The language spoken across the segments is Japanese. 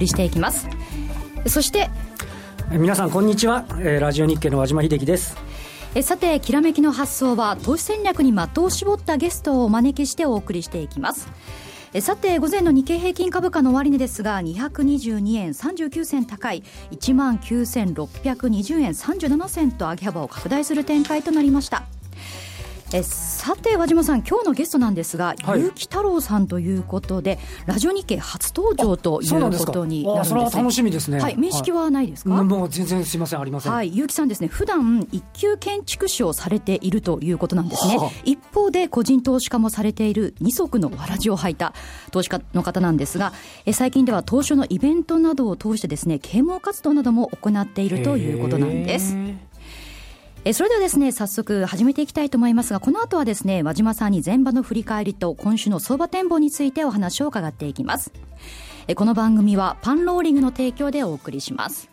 送りしていきます。そして皆さんこんにちは、えー、ラジオ日経の和島秀樹です。えさてきらめきの発想は投資戦略に的を絞ったゲストをお招きしてお送りしていきます。えさて午前の日経平均株価の終値ですが222円39銭高い1万9620円37銭と上げ幅を拡大する展開となりましたえさて和島さん今日のゲストなんですが、はい、結城太郎さんということでラジオ日経初登場ということになるんです、ね、楽しみですね。はい面識はないですか、はい、もう全然すみませんありません。はい。結城さんですね普段一級建築士をされているということなんですね、はあ、一方で個人投資家もされている二足のわらじを履いた投資家の方なんですがえ最近では東証のイベントなどを通してですね啓蒙活動なども行っているということなんですえそれではですね早速始めていきたいと思いますがこの後はですね和島さんに前場の振り返りと今週の相場展望についてお話を伺っていきますえこの番組はパンローリングの提供でお送りします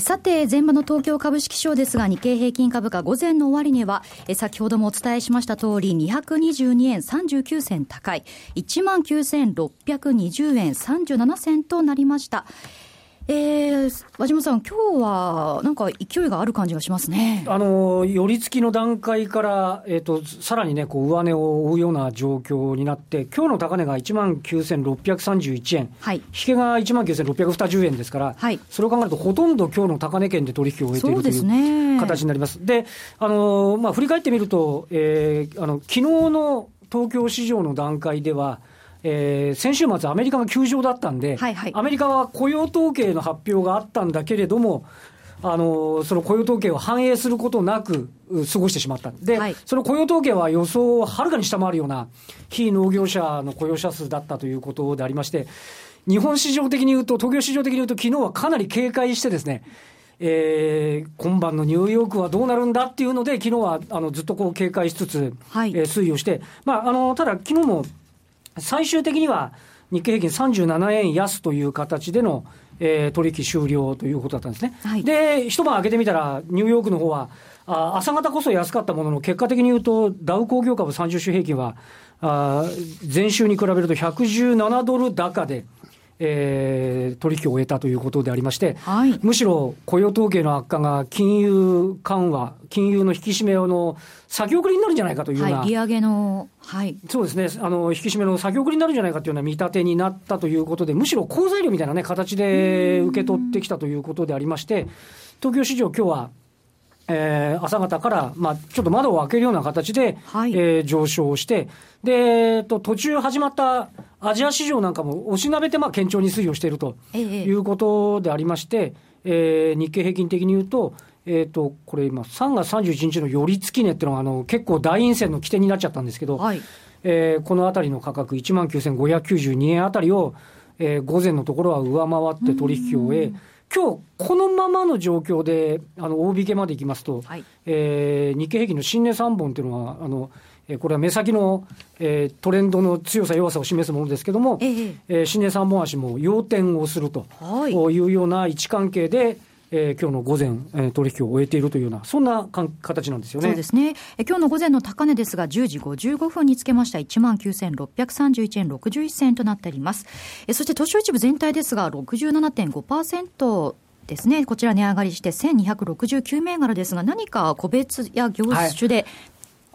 さて、前場の東京株式市場ですが、日経平均株価午前の終値は、先ほどもお伝えしました通り、222円39銭高い、19,620円37銭となりました。えー、和島さん、今日はなんか勢いがある感じがしますね。あの寄り付きの段階から、えーと、さらにね、こう上値を追うような状況になって、今日の高値が1万9631円、はい、引けが1万9620円ですから、はい、それを考えると、ほとんど今日の高値圏で取引を終えているという形になります。であのまあ、振り返ってみると、えー、あの昨日の東京市場の段階では、えー、先週末、アメリカが休場だったんで、はいはい、アメリカは雇用統計の発表があったんだけれども、あのその雇用統計を反映することなく過ごしてしまった。で、はい、その雇用統計は予想をはるかに下回るような非農業者の雇用者数だったということでありまして、日本市場的に言うと、東京市場的に言うと、昨日はかなり警戒してですね、えー、今晩のニューヨークはどうなるんだっていうので、昨日はあのずっとこう警戒しつつ、はい、えー、推移をして、まあ、あのただ、昨日も最終的には日経平均37円安という形での、えー、取引終了ということだったんですね。はい、で、一晩開けてみたら、ニューヨークの方は、あ朝方こそ安かったものの、結果的に言うと、ダウ工業株30種平均は、あ前週に比べると117ドル高で、えー、取引を終えたということでありまして、はい、むしろ雇用統計の悪化が金融緩和、金融の引き締めの先送りになるんじゃないかというような、はい、利上げの、はい、そうですね。あの、引き締めの先送りになるんじゃないかというような見立てになったということで、むしろ好材料みたいな、ね、形で受け取ってきたということでありまして、東京市場、今日はえー、朝方から、まあ、ちょっと窓を開けるような形で、はい、えー、上昇して、で、えっと、途中始まったアジア市場なんかも押しなべて、まあ、堅調に推移をしているということでありまして、ええー、日経平均的に言うと、えーと、これ今、3月31日の寄り付き値っていうのはあの、結構大陰線の起点になっちゃったんですけど、はい、えー、このあたりの価格、1万9592円あたりを、えー、午前のところは上回って取引を終え、今日このままの状況で、あの大引けまでいきますと、はい、えー、日経平均の新値3本というのは、あのこれは目先の、えー、トレンドの強さ、弱さを示すものですけれども、えええー、新値3本足も要点をするというような位置関係で、えー、今日の午前、えー、取引を終えているというような、そんなかん形なんですよね。そうですね。え今日の午前の高値ですが、10時55分につけました、1万9631円61銭となっております。えそして、東証一部全体ですが、67.5%、ですね、こちら値上がりして1269銘柄ですが、何か個別や業種で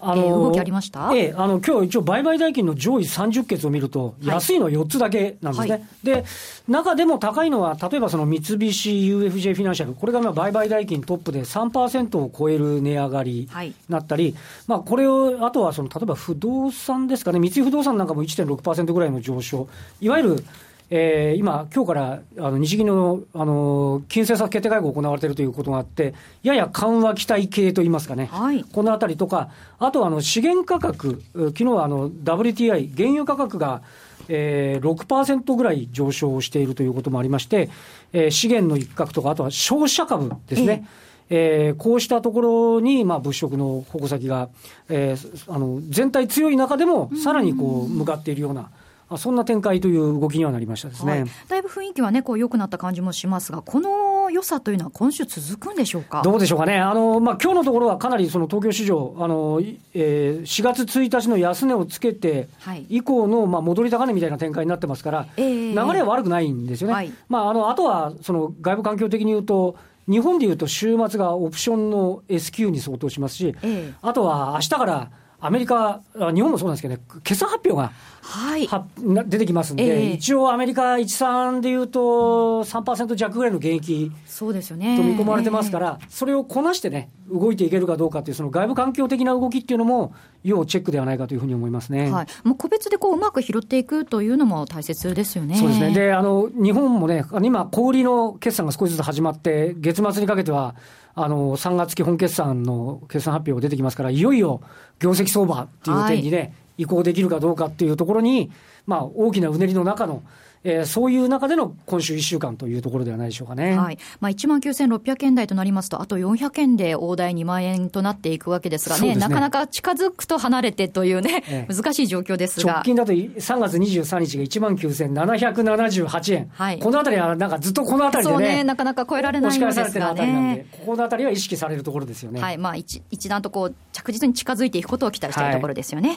あの、えー、動きありました？ええー、あの今日一応、売買代金の上位30決を見ると、安いのは4つだけなんですね、はい、で中でも高いのは、例えばその三菱 UFJ フィナンシャル、これがまあ売買代金トップで3%を超える値上がりになったり、はい、まあ、これを、あとはその例えば不動産ですかね、三井不動産なんかも1.6%ぐらいの上昇、いわゆるえー、今、今日からあの日銀のあの金政策決定会合が行われているということがあって、やや緩和期待系といいますかね、はい、このあたりとか、あとあの資源価格、昨日はあの WTI、原油価格が、えー、6%ぐらい上昇しているということもありまして、えー、資源の一角とか、あとは消費者株ですね。えー、こうしたところに、まあ、物色の矛先が、えー、あの全体強い中でも、さらにこう向かっているような。そんな展開という動きにはなりましたですね、はい、だいぶ雰囲気はね、こう良くなった感じもしますが、このの良さというのは今週続くんでしょうか？どうでしょうかね。あの、まあ、今日のところはかなりその東京市場、あの、えー、4月1日の安値をつけて、以降の、まあ、戻り高値みたいな展開になってますから、流れは悪くないんですよね。はい、まあ、あの、あとは、その外部環境的に言うと、日本でいうと週末がオプションの S q に相当しますし、あとは明日からアメリカ、日本もそうなんですけどね、決算発表が、はい、は出てきますんで、えー、一応、アメリカ1、3でいうと、3%弱ぐらいの減益そうですよね。と見込まれてますから、えー、それをこなしてね、動いていけるかどうかっていう、その外部環境的な動きっていうのも、要チェックではないかというふうに思いますね、はい、もう個別でこううまく拾っていくというのも大切ですよね。そうですね。であの日本もね、今、小売りの決算が少しずつ始まって、月末にかけては、あの3月期本決算の決算発表が出てきますから、いよいよ業績相場っていう点にね、はい、移行できるかどうかっていうところに、まあ、大きなうねりの中のえー、そういう中での今週1週間というところではないでしょうかね。はい。まあ、1万9600円台となりますと、あと400円で大台2万円となっていくわけですがね、ねなかなか近づくと離れてというね、ええ、難しい状況ですが。直近だと3月23日が1万9778円。はい。このあたりはなんかずっとこのあたりでね。そうね、なかなか超えられないんですがね。ここのあたりは意識されるところですよね。はい。まあ一、一段とこう、着実に近づいていくことを期待しているところですよね。は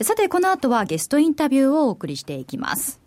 い、さて、この後はゲストインタビューをお送りしていきます。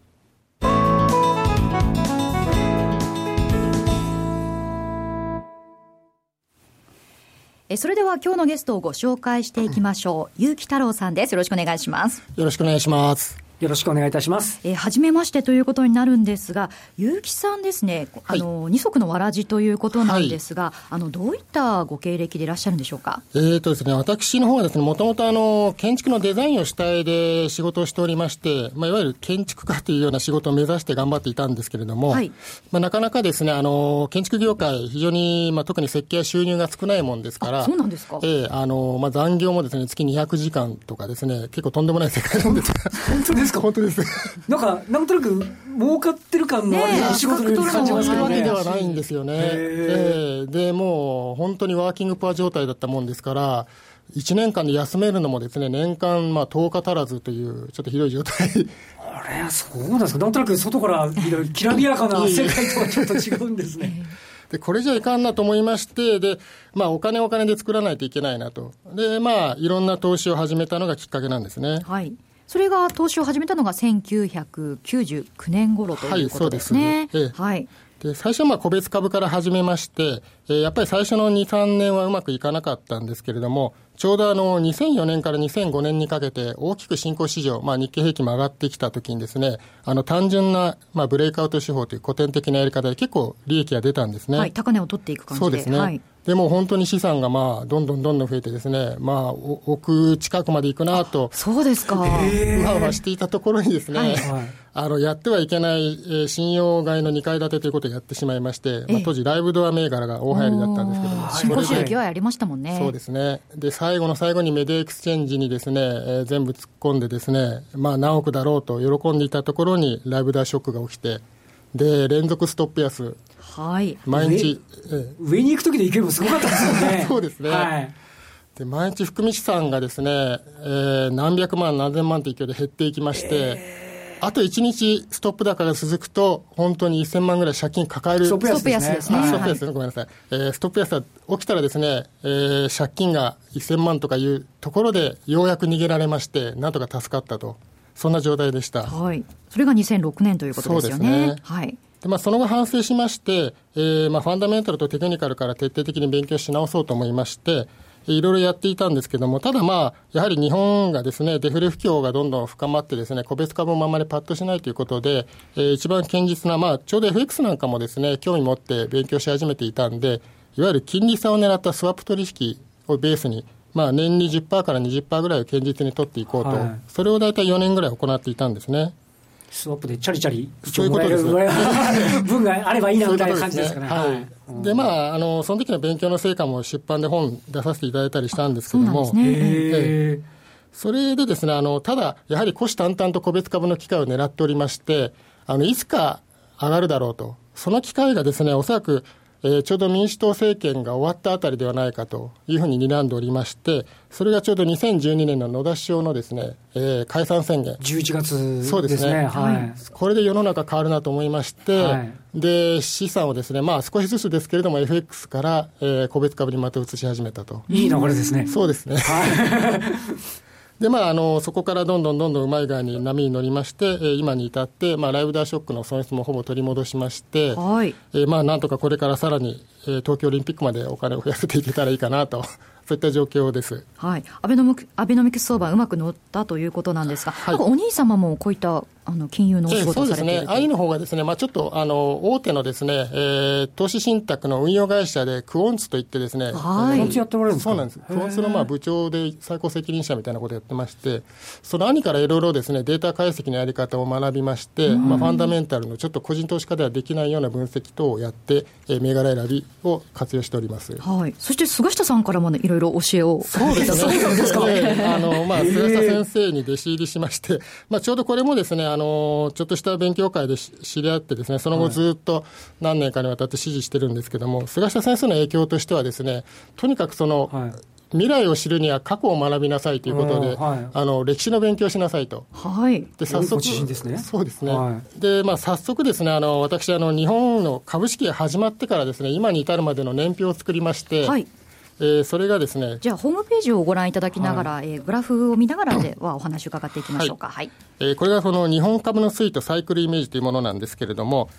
えそれでは今日のゲストをご紹介していきましょう。結城太郎さんです。よろしくお願いします。よろしくお願いします。よろしくお願いいたします。えー、初めましてということになるんですが、結城さんですね、あの、はい、二足のわらじということなんですが、はい、あの、どういったご経歴でいらっしゃるんでしょうか？えーとですね、私の方はですね、もともとあの、建築のデザインを主体で仕事をしておりまして、まあ、いわゆる建築家というような仕事を目指して頑張っていたんですけれども、はい、まあ、なかなかですね、あの、建築業界、非常に、まあ、特に設計や収入が少ないもんですから、そうなんですか？ええー、あの、まあ、残業もですね、月200時間とかですね、結構とんでもない世界なんですが。本当ですか？本当です。なんか、なんとなく、儲かってる感のあるお仕事のように感じますけどね。わけではないんですよね。えー、で、もう、本当にワーキングプア状態だったもんですから、1年間で休めるのもですね、年間まあ10日足らずという、ちょっとひどい状態。あれ、そうなんですか？なんとなく外からきらびやかな世界とはちょっと違うんですね。で、これじゃいかんなと思いまして、で、まあ、お金お金で作らないといけないなと。で、まあ、いろんな投資を始めたのがきっかけなんですね。はい。それが投資を始めたのが1999年頃ということですね。はい、そうですね。はい。で最初はまあ個別株から始めまして、えー、やっぱり最初の2、3年はうまくいかなかったんですけれども、ちょうどあの2004年から2005年にかけて大きく新興市場、まあ、日経平均も上がってきたときにですね、あの単純なまあブレイクアウト手法という古典的なやり方で結構利益が出たんですね。はい、高値を取っていく感じで。そうですね。はいでも本当に資産がまあどんどんどんどん増えてですね、まあ億近くまでいくなと、そうですか。うわうわしていたところにですね、はい、あのやってはいけない、えー、信用買いの2階建てということをやってしまいまして、まあ、当時ライブドア銘柄が大流行りだったんですけども、新興収益はやりましたもんね。そうですね。で最後の最後にメディアエクスチェンジにですね、えー、全部突っ込んでですね、まあ何億だろうと喜んでいたところにライブドアショックが起きて。で連続ストップ安はい、毎日上上に行く時で行けばすごかったですよね そうですね、はい、で毎日含み資産がですね、えー、何百万何千万という勢いで減っていきまして、あと1日ストップ高が続くと、本当に1000万ぐらい借金抱える。ストップ安ですね。ストップ安ですね。ごめんなさい。えー、ストップ安が起きたらですね、えー、借金が1000万とかいうところで、ようやく逃げられまして、なんとか助かったと。そんな状態でした。はい。それが2006年ということですよね。ね。はい。でまあ、その後反省しまして、えーまあ、ファンダメンタルとテクニカルから徹底的に勉強し直そうと思いまして、いろいろやっていたんですけども、ただまあ、やはり日本がですね、デフレ不況がどんどん深まってですね、個別株もあまりパッとしないということで、えー、一番堅実な、まあ、ちょうど FX なんかもですね、興味持って勉強し始めていたんで、いわゆる金利差を狙ったスワップ取引をベースに、まあ、年に10%から20%ぐらいを堅実に取っていこうと、はい、それを大体4年ぐらい行っていたんですね。スワップでチャリチャリ、そういうことです 分があればいいなみたいな感じですかね。はい。で、まあ、あの、その時の勉強の成果も出版で本出させていただいたりしたんですけども、ね、それでですね、あの、ただ、やはり虎視眈々と個別株の機会を狙っておりまして、あの、いつか上がるだろうと。その機会がですね、おそらく、えー、ちょうど民主党政権が終わったあたりではないかというふうに睨んでおりまして、それがちょうど2012年の野田首相のですね、えー、解散宣言。11月、ね、そうですね。はい。これで世の中変わるなと思いまして、はい、で、資産をですね、まあ少しずつですけれども FX から、えー、個別株にまた移し始めたと。いい流れですね。そうですね。はい。で、まあ、あの、そこからどんどんどんどんうまい具合に波に乗りまして、えー、今に至って、まあ、ライブダーショックの損失もほぼ取り戻しまして、はい。えー、まあ、なんとかこれからさらに、えー、東京オリンピックまでお金を増やせていけたらいいかなと そういった状況です。はい。アベノミアベノミクス相場うまく乗ったということなんですが、はい、お兄様もこういったあの金融のお仕事をされている、えー、そうですね、愛の方がですね、まあ、ちょっとあの大手のですね、えー、投資信託の運用会社でクオンツといってですね、はい、クオンツやってもらえるんですか？そうなんです。クオンツのまあ部長で最高責任者みたいなことをやってまして、その兄からいろいろですね、データ解析のやり方を学びまして、まあ、ファンダメンタルのちょっと個人投資家ではできないような分析等をやって、えー、銘柄選びを活用しております。はい。そして菅下さんからもね、いろいろ教えをそうですね。そうですか？あの、まあ、菅下先生に弟子入りしまして、まあ、ちょうどこれもですね、あの、ちょっとした勉強会で知り合ってですね、その後ずっと何年かにわたって支持してるんですけども、菅下先生の影響としてはですね、とにかくその、はい未来を知るには過去を学びなさいということで、はい、あの歴史の勉強しなさいと。はい。で早速ですね。そうですね。はい、でまあ早速ですねあの私あの日本の株式が始まってからですね今に至るまでの年表を作りまして。はい。えー、それがですねじゃあ、ホームページをご覧いただきながら、はい、えー、グラフを見ながらではお話を伺っていきましょうか、はい、はい、えー、これがその日本株の推移とサイクルイメージというものなんですけれども、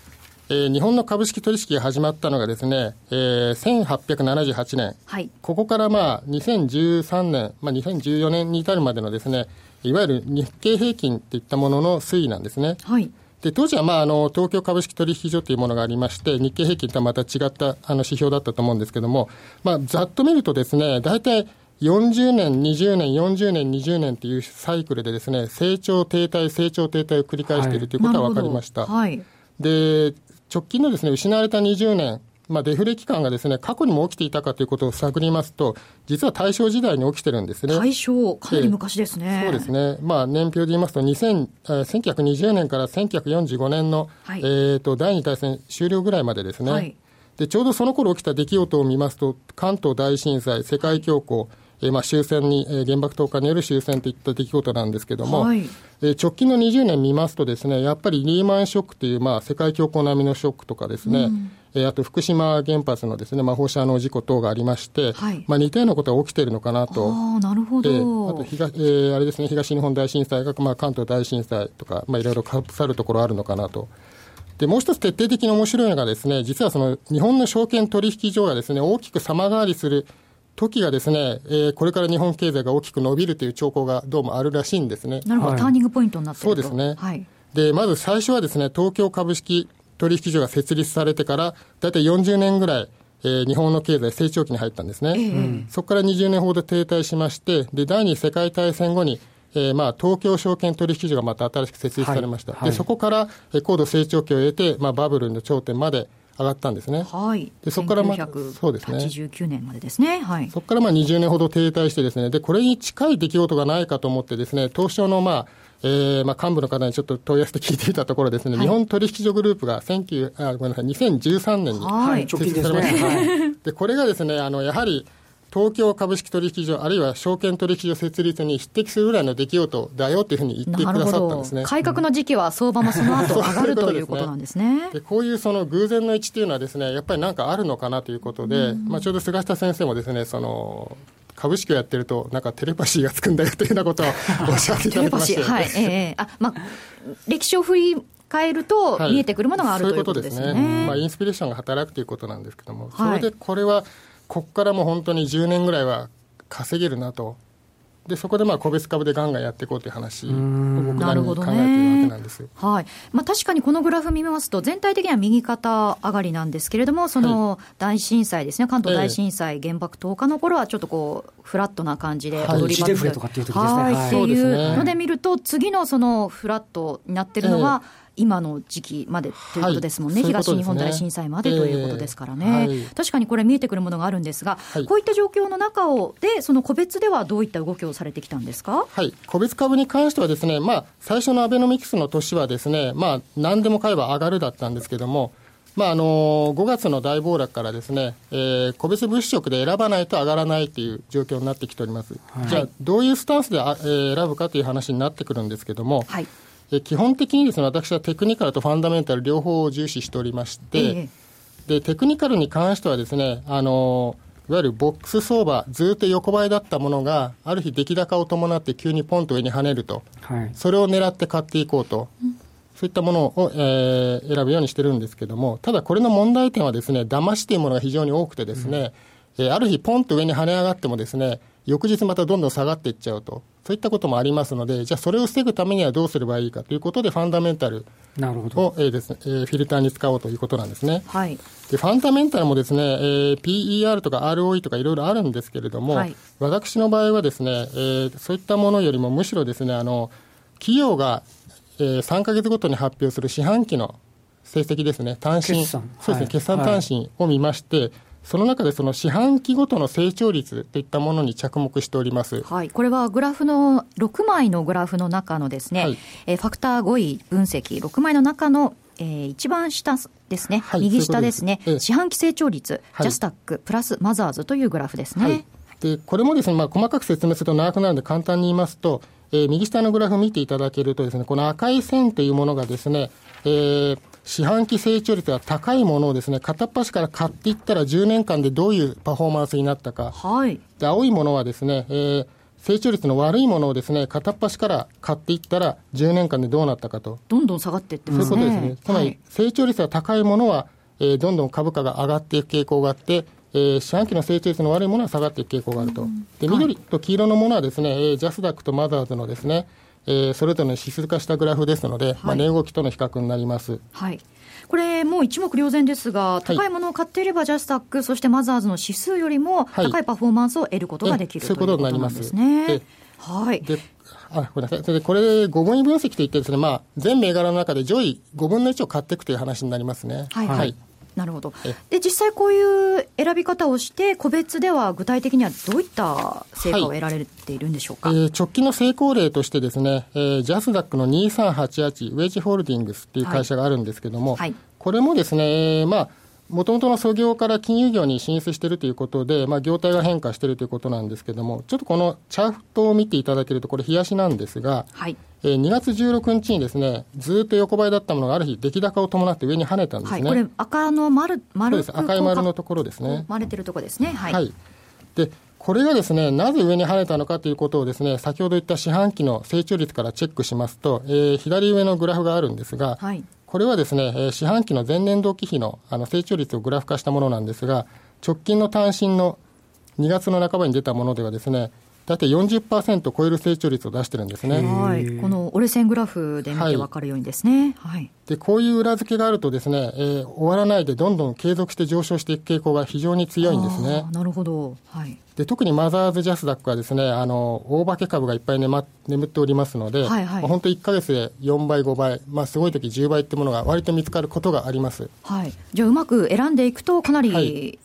えー、日本の株式取引が始まったのがですね、えー、1878年、はい、ここからまあ2013年、まあ、2014年に至るまでのですねいわゆる日経平均といったものの推移なんですね。はいで当時は、まあ、あの東京株式取引所というものがありまして、日経平均とはまた違ったあの指標だったと思うんですけれども、まあ、ざっと見るとですね、大体40年、20年、40年、20年というサイクルでですね、成長停滞、成長停滞を繰り返しているということは分かりました。はい、で、直近のですね、失われた20年、まあ、デフレ期間がですね、過去にも起きていたかということを探りますと、実は大正時代に起きてるんですね。大正、かなり昔ですね。そうですね。まあ、年表で言いますと、2000、1920年から1945年の、はい、えっ、ー、と、第二大戦終了ぐらいまでですね。はい、で、ちょうどその頃起きた出来事を見ますと、関東大震災、世界恐慌、えー、まあ終戦に、えー、原爆投下による終戦といった出来事なんですけれども、はい、えー、直近の20年見ますとですね、やっぱりリーマンショックという、まあ、世界恐慌並みのショックとかですね、うんえー、あと福島原発のですね、まあ、放射能事故等がありまして、はい、まあ、似たようなことが起きているのかなと。あなるほど。えー、あと東、えー、あれですね、東日本大震災が、まあ、関東大震災とか、まあ、いろいろかぶさるところあるのかなと。で、もう一つ徹底的に面白いのがですね、実はその日本の証券取引所がですね、大きく様変わりする時がですね、えー、これから日本経済が大きく伸びるという兆候がどうもあるらしいんですね。なるほど、はい、ターニングポイントになってそうですね。はい。で、まず最初はですね、東京株式取引所が設立されてから、大体40年ぐらい、えー、日本の経済成長期に入ったんですね。えー、そこから20年ほど停滞しまして、で、第二次世界大戦後に、えー、まあ、東京証券取引所がまた新しく設立されました。はいはい、で、そこから、えー、高度成長期を得て、まあ、バブルの頂点まで上がったんですね。はい。で、そこからまあ、そうですね。89年までですね。はい。そこからまあ20年ほど停滞してですね、で、これに近い出来事がないかと思ってですね、東証のまあ、えーまあ、幹部の方にちょっと問い合わせて聞いていたところですね、はい、日本取引所グループが19あごめんなさい2013年に設立されました。はい、でこれがですねあのやはり東京株式取引所、あるいは証券取引所設立に匹敵するぐらいの出来事だよというふうに言ってくださったんですね。改革の時期は相場もその後上がるということなんですね。でこういうその偶然の位置というのはですね、やっぱりなんかあるのかなということで、まあちょうど菅下先生もですね、その株式をやってると、なんかテレパシーがつくんだよというようなことを おっしゃっていただきまして。はい、ええー、あ、まあ、歴史を振り変えると、見えてくるものがある、はい、ということですね。ううですねまあ、インスピレーションが働くということなんですけども、それでこれは、ここからも本当に10年ぐらいは稼げるなと。でそこでまあ個別株でガンガンやっていこうという話を僕なりに考えているわけなんです、はい。まあ、確かにこのグラフ見ますと、全体的には右肩上がりなんですけれども、その大震災ですね、関東大震災、原爆投下の頃は、ちょっとこう、フラットな感じで踊り場っていう時ですね。はい、っていうので見ると、次のそのフラットになってるのが、今の時期までということですもんね、はい、東日本大震災までということですからね、えーはい、確かにこれ、見えてくるものがあるんですが、はい、こういった状況の中をで、その個別ではどういった動きをされてきたんですか、はい、個別株に関してはですね、まあ、最初のアベノミクスの年はですね、まあ、何でも買えば上がるだったんですけれども、まああの5月の大暴落からですね、えー、個別物色で選ばないと上がらないという状況になってきております。はい、じゃあ、どういうスタンスであ、えー、選ぶかという話になってくるんですけども、はい、え基本的にですね、私はテクニカルとファンダメンタル両方を重視しておりまして、えー、でテクニカルに関してはですね、あのいわゆるボックス相場、ずっと横ばいだったものが、ある日出来高を伴って急にポンと上に跳ねると、はい、それを狙って買っていこうと。うんそういったものを、えー、選ぶようにしてるんですけども、ただこれの問題点はですね、騙しというものが非常に多くてですね、うん、えー、ある日ポンと上に跳ね上がってもですね、翌日またどんどん下がっていっちゃうと。そういったこともありますので、じゃあそれを防ぐためにはどうすればいいかということで、ファンダメンタルを、えーですねえー、フィルターに使おうということなんですね。はい、でファンダメンタルもですね、えー、PER とか ROE とかいろいろあるんですけれども、はい、私の場合はですね、えー、そういったものよりもむしろですね、あの企業がえー、3か月ごとに発表する四半期の成績ですね、単身、そうですね、決算単身を見まして、はい、その中でその四半期ごとの成長率といったものに着目しております、はい、これはグラフの6枚のグラフの中のですね、はい、えー、ファクター5位分析、6枚の中の、えー、一番下ですね、はい、右下ですね、四半期成長率、ジャスタックプラスマザーズというグラフですね。でこれもですね、まあ、細かく説明すると長くなるので簡単に言いますと、えー、右下のグラフ見ていただけるとですね、この赤い線というものがですね、えー、四半期成長率が高いものをですね、片っ端から買っていったら10年間でどういうパフォーマンスになったか。はい。で、青いものはですね、えー、成長率の悪いものをですね、片っ端から買っていったら10年間でどうなったかと。どんどん下がっていってますね。そういうことですね。つまり、成長率が高いものは、えー、どんどん株価が上がっていく傾向があって、えー、四半期の成長率の悪いものは下がっていく傾向があると。で、緑と黄色のものはですね、えー、ジャスダックとマザーズのですね、えー、それぞれの指数化したグラフですので、はい、まあ、値動きとの比較になります。はいこれ、もう一目瞭然ですが、高いものを買っていれば、ジャスタック、そしてマザーズの指数よりも高いパフォーマンスを得ることができる、はい、ということになりますね。はい。であごめんなさい。それで、これ、5分位分析といってですね、まあ、全銘柄の中で上位5分の1を買っていくという話になりますね。はい、はいなるほど。で、実際こういう選び方をして、個別では具体的にはどういった成果を得られているんでしょうか、はい、えー、直近の成功例としてですね、えー、ジャスダックの2388ウェッジホールディングスっていう会社があるんですけども、はい、これもですね、えー、まあ、もともとの創業から金融業に進出しているということで、まあ、業態が変化しているということなんですけれども、ちょっとこのチャートを見ていただけると、これ、冷やしなんですが、はいえー、2月16日にですね、ずっと横ばいだったものがある日、出来高を伴って上に跳ねたんですね。はい、これ、赤の丸、丸です。赤い丸のところですね。丸れてるところですね。はい。はい、で、これがですね、なぜ上に跳ねたのかということをですね、先ほど言った四半期の成長率からチェックしますと、えー、左上のグラフがあるんですが、はい、これはですね、四半期の前年同期比のあの成長率をグラフ化したものなんですが、直近の単身の2月の半ばに出たものではですね、大体40%超える成長率を出してるんですね。はい、この折れ線グラフで見て分かるようにですね。はい。で、こういう裏付けがあるとですね、えー、終わらないでどんどん継続して上昇していく傾向が非常に強いんですね。なるほど。はい。で、特にマザーズジャスダックはですね、あの、大化け株がいっぱい眠っておりますので、はいはい、まあ、本当1か月で4倍、5倍、まあ、すごい時10倍ってものが割と見つかることがあります。はい。じゃあ、うまく選んでいくと、かなり、はい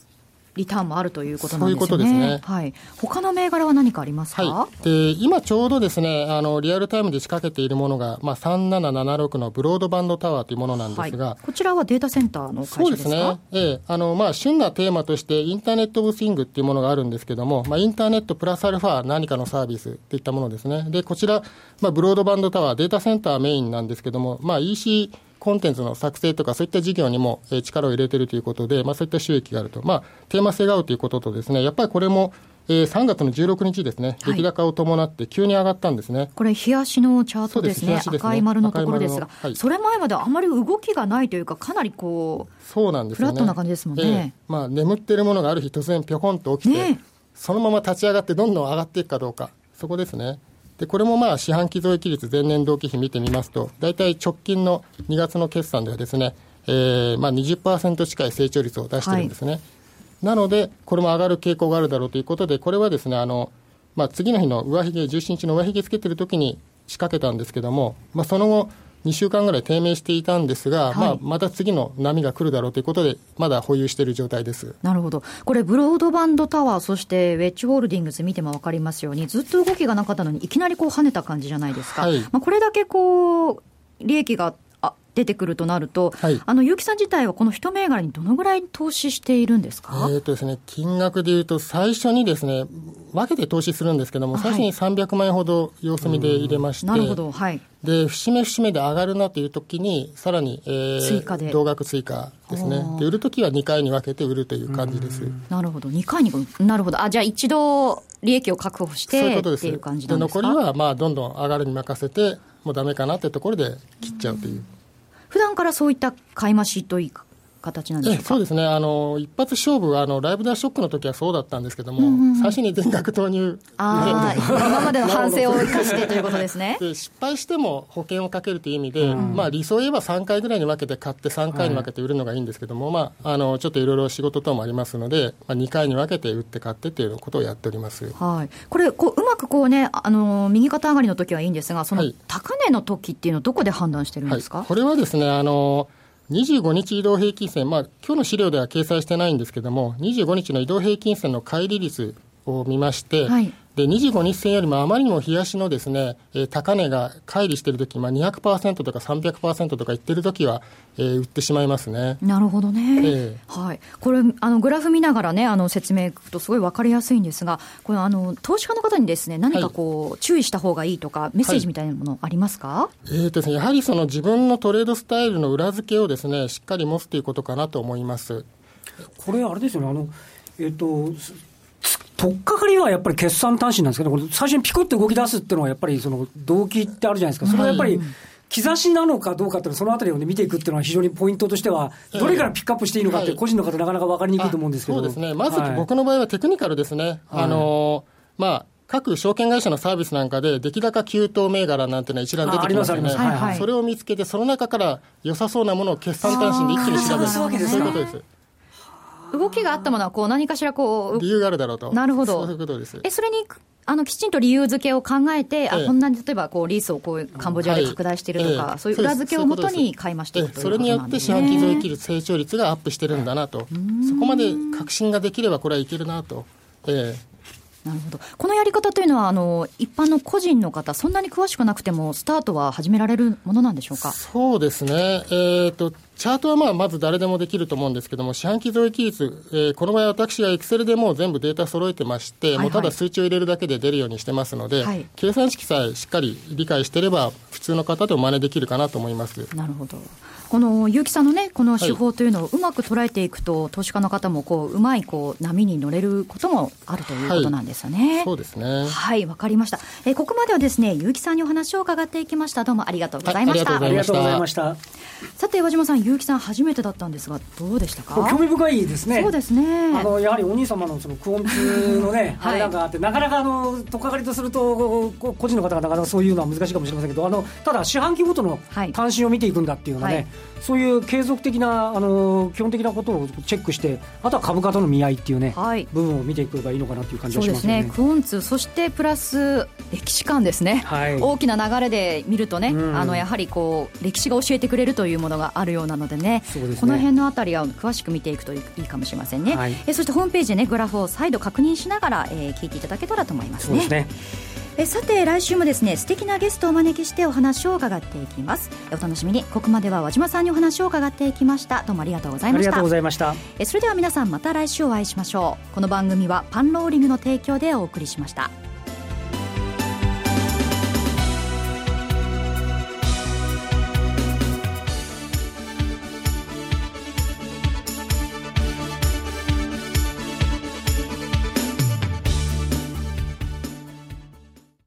リターンもあるということなんですね。そういうことですね。はい。他の銘柄は何かありますか、はい、で今ちょうどですね、あの、リアルタイムで仕掛けているものが、まあ、3776のブロードバンドタワーというものなんですが、はい、こちらはデータセンターの会社ですか？そうですね。ええ、あの、まあ、旬なテーマとして、インターネット・オブ・スイングっていうものがあるんですけども、まあ、インターネットプラスアルファ何かのサービスっていったものですね。で、こちら、まあ、ブロードバンドタワー、データセンターメインなんですけども、まあ、EC コンテンツの作成とか、そういった事業にも力を入れているということで、まあ、そういった収益があると、まあ、テーマ性が合うということとですね、やっぱりこれも、えー、3月の16日ですね、出来高を伴って急に上がったんですね。これ、冷やしのチャートですね、すね赤い丸のところですが、はい、それ前まであまり動きがないというか、かなりこう、そうなんですね、フラットな感じですもんね。えー、まあ、眠っているものがある日、突然ぴょこんと起きて、ね、そのまま立ち上がって、どんどん上がっていくかどうか、そこですね。で、これもまあ四半期増益率前年同期比見てみますと、大体直近の2月の決算ではですね、えー、まあ20%近い成長率を出してるんですね。はい、なので、これも上がる傾向があるだろうということで、これはですね、あの、まあ次の日の上髭、17日の上髭つけてる時に仕掛けたんですけども、まあその後、2週間ぐらい低迷していたんですが、はい、まあ、また次の波が来るだろうということで、まだ保有している状態です。なるほど、これ、ブロードバンドタワー、そしてウェッジホールディングス見ても分かりますように、ずっと動きがなかったのに、いきなりこう跳ねた感じじゃないですか、はい、まあ、これだけこう利益が出てくるとなると、はい、あの結城さん自体はこの一銘柄にどのぐらい投資しているんですか、えーとですね、金額でいうと、最初にですね、分けて投資するんですけども、最初に300万円ほど様子見で入れまして、なるほど、はい、で節目節目で上がるなというときに、さらに、えー、追加で。同額追加ですね、で売るときは2回に分けて売るという感じです。なるほど、2回に、なるほど、あじゃあ、一度利益を確保してそういうことです。っていう感じですか？残りはまあどんどん上がるに任せて、もうだめかなってところで切っちゃうという。普段からそういった買い増しというか形なんでしょうそうですね、あの一発勝負あの、ライブダーショックの時はそうだったんですけども、うんうん、最初に全額投入、あ今までの反省を生かしてということですね。で失敗しても保険をかけるという意味で、うん、まあ、理想を言えば3回ぐらいに分けて買って、3回に分けて売るのがいいんですけども、はい、まあ、あのちょっといろいろ仕事等もありますので、まあ、2回に分けて売って買ってということをやっております、はい、これこう、うまくこう、ね、あの右肩上がりの時はいいんですが、その高値の時っていうのは、どこで判断してるんですか、はい、これはですねあの25日移動平均線、まあ今日の資料では掲載してないんですけれども、25日の移動平均線の乖離率を見まして、はい、で25日線よりもあまりにも冷やしのですね、えー、高値が乖離しているとき、まあ、200%とか300%とか言ってるときは、えー、売ってしまいますね。なるほどね、えー、はい、これあの、グラフ見ながらね、あの説明いくと、すごい分かりやすいんですが、これあの、投資家の方にですね何かこう、はい、注意した方がいいとか、メッセージみたいなものありますか、はい、えーとですね、やはりその自分のトレードスタイルの裏付けをですねしっかり持つということかなと思います。これあれですよねあのえっ、ー、ととっかかりはやっぱり決算単身なんですけど、これ最初にピクって動き出すっていうのは、やっぱりその動機ってあるじゃないですか、それはやっぱり、兆しなのかどうかっていうのは、そのあたりを、ね、見ていくっていうのは、非常にポイントとしては、どれからピックアップしていいのかって、個人の方、なかなか分かりにくいと思うんですけど。そうですね、まず僕の場合はテクニカルですね。はい、あのまあ各証券会社のサービスなんかで、出来高急騰銘柄なんていうのは一覧出てきますよね、それを見つけて、その中から良さそうなものを決算単身で一気に調べる、そういうことです。動きがあったものはこう何かしらこう理由があるだろうと、なるほど、そういうことです。えそれにあのきちんと理由付けを考えて、ええ、あこんなに例えばこうリースをこうカンボジアで拡大しているとか、はい、そういう裏付けをもとに買いましていくというそれによって四半期増益率、成長率がアップしてるんだなと、そこまで確信ができれば、これはいけるなと。ええ。なるほど。このやり方というのはあの、一般の個人の方、そんなに詳しくなくても、スタートは始められるものなんでしょうか？そうですね、えーと、チャートはまあまず誰でもできると思うんですけども、四半期増益率、えー、この場合、私はエクセルでもう全部データ揃えてまして、はいはい、もうただ数値を入れるだけで出るようにしてますので、はい、計算式さえしっかり理解していれば、普通の方でも真似できるかなと思いますなるほど。この結城さんのね、この手法というのをうまく捉えていくと、はい、投資家の方もこううまいこう波に乗れることもあるということなんですよね。はい、そうですね。はい、わかりました。えー、ここまではですね、結城さんにお話を伺っていきました。どうもありがとうございました。はい、ありがとうございました。さて、和島さん、結城さん初めてだったんですが、どうでしたか？興味深いですね。そうですね。あのやはりお兄様のそのクオンツのね、はい、あれなんかあって、なかなかあのとっかかりとすると個人の方がなかなかそういうのは難しいかもしれませんけど、あのただ四半期ごとの単身を見ていくんだっていうのはね、そういう継続的なあの基本的なことをチェックして、あとは株価との見合いっていうね、はい、部分を見ていけばいいのかなという感じがしますね。ね。クオンツ、そしてプラス歴史観ですね、はい、大きな流れで見るとね、うん、あのやはりこう歴史が教えてくれるというものがあるようなのでね、でね。この辺のあたりは詳しく見ていくといいかもしれませんね。はい、えそしてホームページでねグラフを再度確認しながら、えー、聞いていただけたらと思いますね。そうですねえさて来週もですね素敵なゲストをお招きしてお話を伺っていきます。お楽しみに。ここまでは和島さんにお話を伺っていきました。どうもありがとうございました。ありがとうございました。えそれでは皆さんまた来週お会いしましょう。この番組はパンローリングの提供でお送りしました